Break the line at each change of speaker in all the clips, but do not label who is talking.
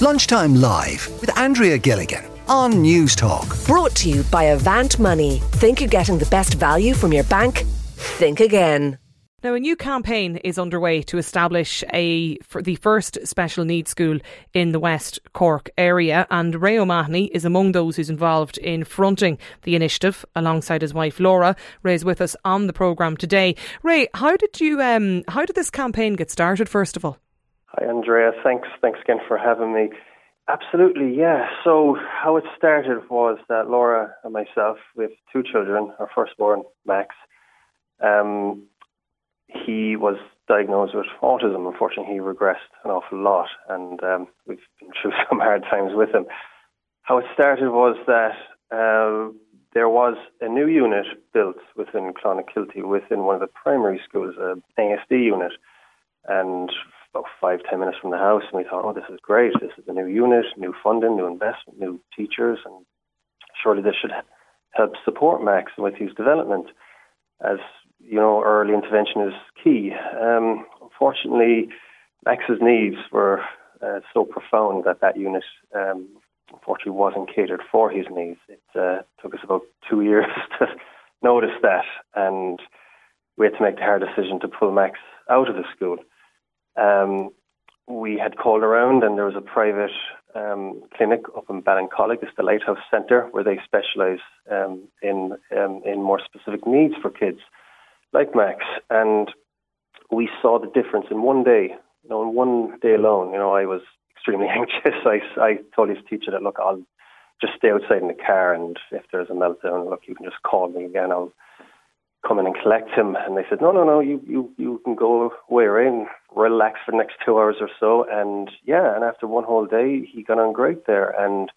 Lunchtime Live with Andrea Gilligan on Newstalk.
Brought to you by Avant Money. Think you're getting the best value from your bank? Think again.
Now, a new campaign is underway to establish a for the first special needs school in the West Cork area, and Ray O'Mahony is among those who's involved in fronting the initiative alongside his wife Laura. Ray's with us on the programme today. Ray, how did you um, how did this campaign get started? First of all.
Hi, Andrea. Thanks. Thanks again for having me. Absolutely, yeah. So how it started was that Laura and myself, we have two children. Our firstborn, Max, um, he was diagnosed with autism. Unfortunately, he regressed an awful lot, and um, we've been through some hard times with him. How it started was that uh, there was a new unit built within Clonakilty, within one of the primary schools, an ASD unit, and about five, ten minutes from the house, and we thought, oh, this is great. This is a new unit, new funding, new investment, new teachers, and surely this should help support Max with his development. As you know, early intervention is key. Um, unfortunately, Max's needs were uh, so profound that that unit um, unfortunately wasn't catered for his needs. It uh, took us about two years to notice that, and we had to make the hard decision to pull Max out of the school. Um, we had called around, and there was a private um, clinic up in Ballincollig, it's the Lighthouse Centre, where they specialise um, in um, in more specific needs for kids like Max. And we saw the difference in one day. You know, in one day alone, you know, I was extremely anxious. I, I told his teacher that, look, I'll just stay outside in the car, and if there's a meltdown, look, you can just call me again. I'll come in and collect him. And they said, no, no, no, you, you, you can go right, and relax for the next two hours or so. And yeah, and after one whole day, he got on great there. And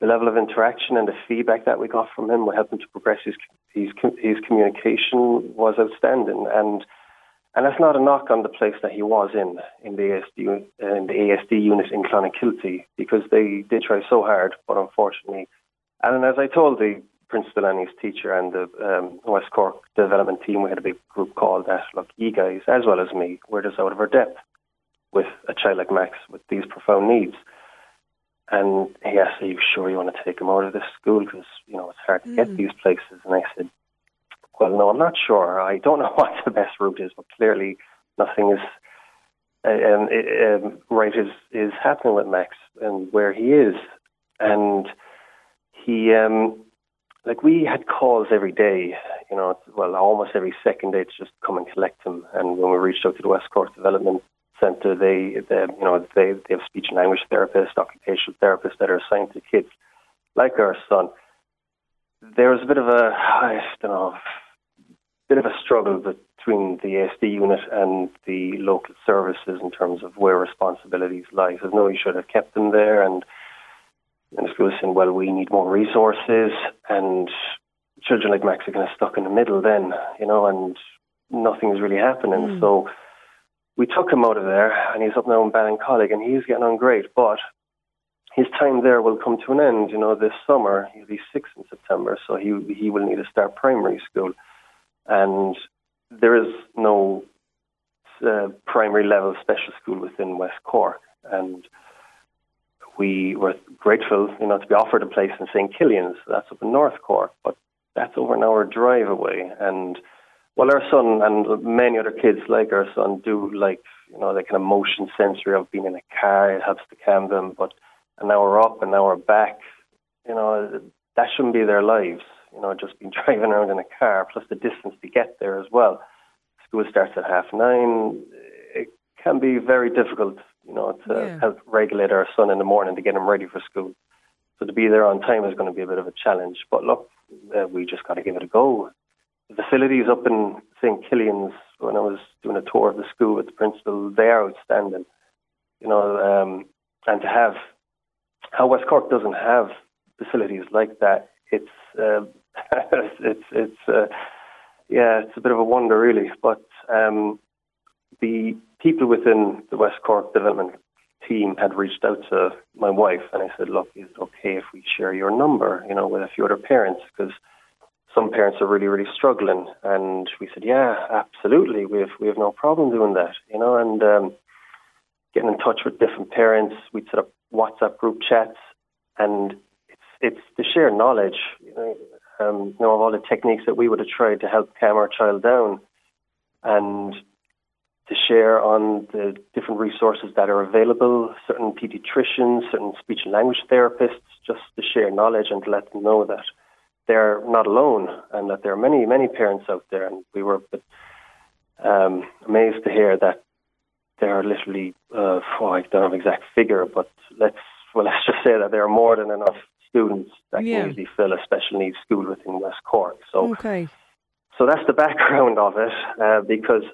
the level of interaction and the feedback that we got from him would help him to progress his, his, his communication was outstanding. And, and that's not a knock on the place that he was in, in the ASD, in the ASD unit in Clonakilty, because they did try so hard, but unfortunately, and as I told the Principal and his teacher and the um, West Cork development team, we had a big group call that, look, you guys, as well as me, we're just out of our depth with a child like Max with these profound needs. And he asked, are you sure you want to take him out of this school? Because, you know, it's hard to mm. get these places. And I said, well, no, I'm not sure. I don't know what the best route is, but clearly nothing is uh, um, um, right is, is happening with Max and where he is. And he, um, like we had calls every day, you know, well, almost every second day to just come and collect them. And when we reached out to the West Cork Development Centre, they, they, you know, they, they have speech and language therapists, occupational therapists that are assigned to kids like our son. There was a bit of a, I don't know, bit of a struggle between the ASD unit and the local services in terms of where responsibilities lie. There's no, you should have kept them there, and and the school saying, well, we need more resources, and children like Max are kind of stuck in the middle then, you know, and nothing nothing's really happening. Mm. So we took him out of there, and he's up now in Ballincollig, and he's getting on great, but his time there will come to an end, you know, this summer. He'll be six in September, so he he will need to start primary school. And there is no uh, primary level special school within West Cork. And we were grateful, you know, to be offered a place in St. Killian's. That's up in North Cork, but that's over an hour drive away. And well, our son and many other kids like our son do like, you know, the kind of motion sensory of being in a car. It helps to calm them. But an hour up, an hour back, you know, that shouldn't be their lives. You know, just being driving around in a car, plus the distance to get there as well. School starts at half nine. It can be very difficult you know, to yeah. help regulate our son in the morning to get him ready for school. So to be there on time is going to be a bit of a challenge. But look, uh, we just got to give it a go. The facilities up in St. Killian's, when I was doing a tour of the school with the principal, they are outstanding. You know, um, and to have how West Cork doesn't have facilities like that, it's uh, it's it's uh, yeah, it's a bit of a wonder really. But um, the people within the West Cork development team had reached out to my wife, and I said, "Look, is it okay if we share your number, you know, with a few other parents because some parents are really, really struggling." And we said, "Yeah, absolutely. We have we have no problem doing that, you know." And um, getting in touch with different parents. We'd set up WhatsApp group chats, and it's it's the sheer knowledge, you know, um, you know, of all the techniques that we would have tried to help calm our child down, and to share on the different resources that are available, certain pediatricians, certain speech and language therapists, just to share knowledge and to let them know that they're not alone and that there are many, many parents out there. And we were um, amazed to hear that there are literally, uh, oh, I don't have an exact figure, but let's well, let's just say that there are more than enough students that
Yeah.
can easily fill a special needs school within West Cork. So,
Okay.
so that's the background of it, uh, because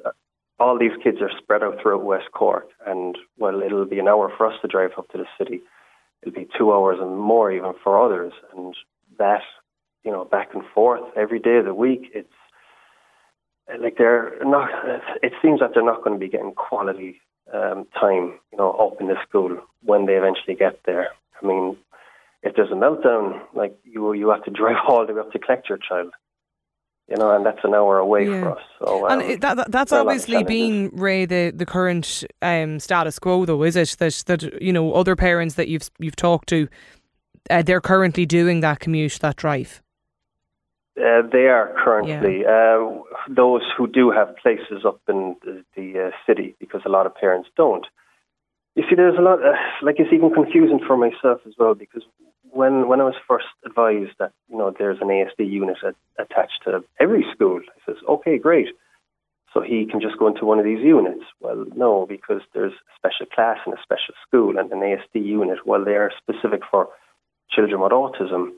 all these kids are spread out throughout West Cork, and well, it'll be an hour for us to drive up to the city. It'll be two hours and more even for others, and that, you know, back and forth every day of the week. It's like they're not. It seems that they're not going to be getting quality um, time, you know, up in the school when they eventually get there. I mean, if there's a meltdown, like you, you have to drive all the way up to collect your child. You know, and that's an hour away
Yeah.
for us. So,
And
um,
it, that, that- that's
there are a lot of
obviously been Ray the, the current um, status quo, though, is it? That that you know other parents that you've you've talked to, uh, they're currently doing that commute, that drive.
Uh, they are currently uh, those who do have places up in the, the uh, city because a lot of parents don't. You see, there's a lot. Uh, like it's even confusing for myself as well because when when I was first advised that you know there's an ASD unit at, attached to every school, I says, okay, great. So he can just go into one of these units. Well, no, because there's a special class and a special school and an ASD unit. Well, they are specific for children with autism.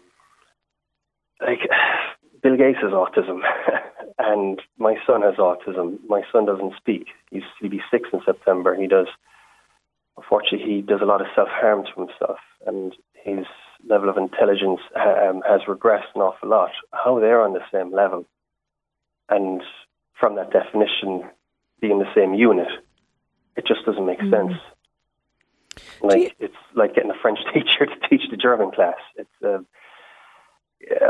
Like Bill Gates has autism, and my son has autism. My son doesn't speak. He's he'll be six in September. He does. Unfortunately, he does a lot of self harm to himself, and his level of intelligence um, has regressed an awful lot. How they're on the same level, and from that definition, being the same unit, it just doesn't make sense. Like
you-
it's like getting a French teacher to teach the German class. It's uh,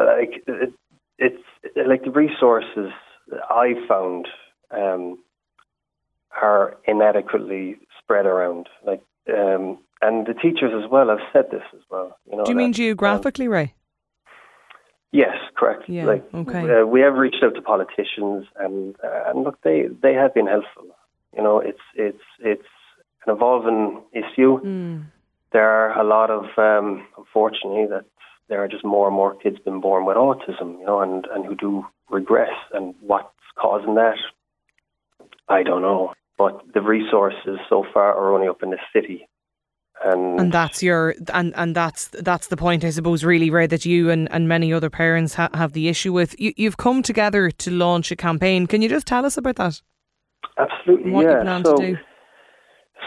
like it, it's like the resources I found um, are inadequately spread around. Like, um, and the teachers as well have said this as well. You know,
Do you mean
um,
geographically, Ray?
Yes, correct.
Yeah,
Like,
okay.
uh, we have reached out to politicians, and uh, and look, they they have been helpful. You know, it's it's it's an evolving issue.
Mm.
There are a lot of, um, unfortunately, that there are just more and more kids being born with autism. You know, and and who do regress, and what's causing that, I don't know. But the resources so far are only up in the city, and,
And that's your and and that's that's the point, I suppose, really, Ray, that you and, and many other parents ha- have the issue with. You, you've come together to launch a campaign. Can you just tell us about that?
absolutely,
what
yeah.
you plan
so,
to do?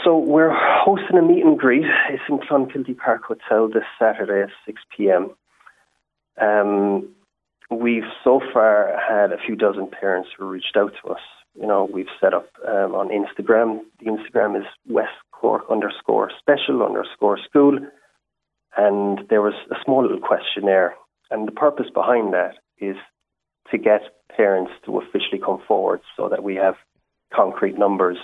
So we're hosting a meet and greet. It's in Clonakilty Park Hotel this Saturday at 6 p.m. Um, we've so far had a few dozen parents who reached out to us. You know, we've set up um, on Instagram. The Instagram is West Cork underscore special underscore school. And there was a small little questionnaire. And the purpose behind that is to get parents to officially come forward so that we have concrete numbers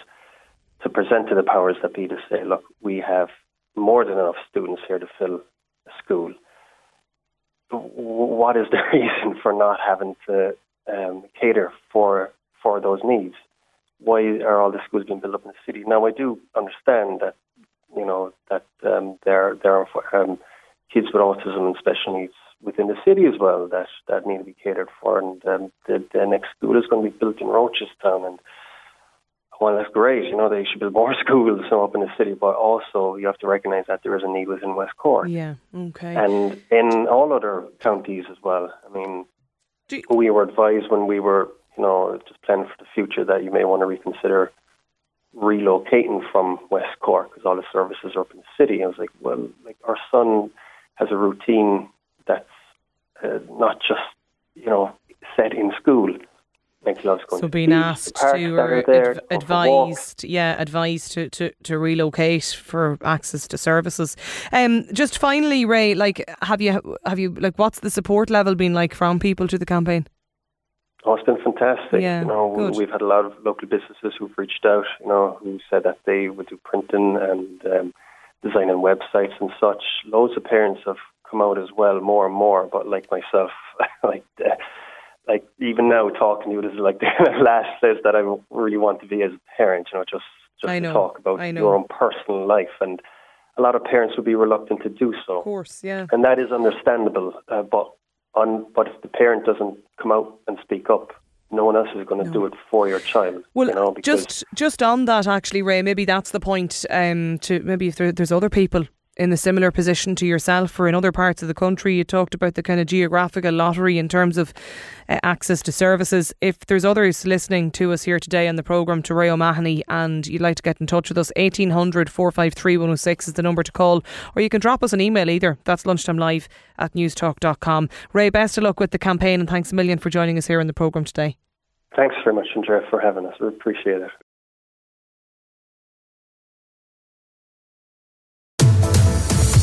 to present to the powers that be to say, look, we have more than enough students here to fill a school. What is the reason for not having to um, cater for for those needs? Why are all the schools being built up in the city? Now, I do understand that you know that um, there there are um, kids with autism and special needs within the city as well that that need to be catered for, and um, the, the next school is going to be built in Rochestown and well, that's great. You know, they should build more schools you know, up in the city, but also you have to recognise that there is a need within West Cork
Yeah. Okay.
and in all other counties as well. I mean,
Do-
we were advised when we were, you know, just planning for the future that you may want to reconsider relocating from West Cork because all the services are up in the city. I was like, well, like our son has a routine that's uh, not just, you know, set in school. Like he loves going
so being
beach,
asked to or
there,
adv-
go for walks.
advised, yeah, advised to, to, to relocate for access to services. Um, just finally, Ray, like, have you have you like what's the support level been like from people to the campaign?
Oh, it's been fantastic.
Yeah,
you know,
good.
we've had a lot of local businesses who've reached out, you know, who said that they would do printing and um, designing websites and such. Loads of parents have come out as well, more and more. But like myself, like uh, like even now talking to you, this is like the last place that I really want to be as a parent. You know, just just to
know,
talk about your own personal life, and a lot of parents would be reluctant to do so
Of course, yeah.
and that is understandable. Uh, but on, but if the parent doesn't come out and speak up, no one else is going to do it for your child.
Well,
you know,
just just on that, actually, Ray, maybe that's the point. Um, to maybe if there, there's other people in a similar position to yourself or in other parts of the country, you talked about the kind of geographical lottery in terms of uh, access to services. If there's others listening to us here today on the programme to Ray O'Mahony and you'd like to get in touch with us, 1800 453 106 is the number to call, or you can drop us an email either. That's lunchtime live at newstalk.com. Ray, best of luck with the campaign and thanks a million for joining us here on the programme today.
thanks very much, Andrea, for having us. We appreciate it.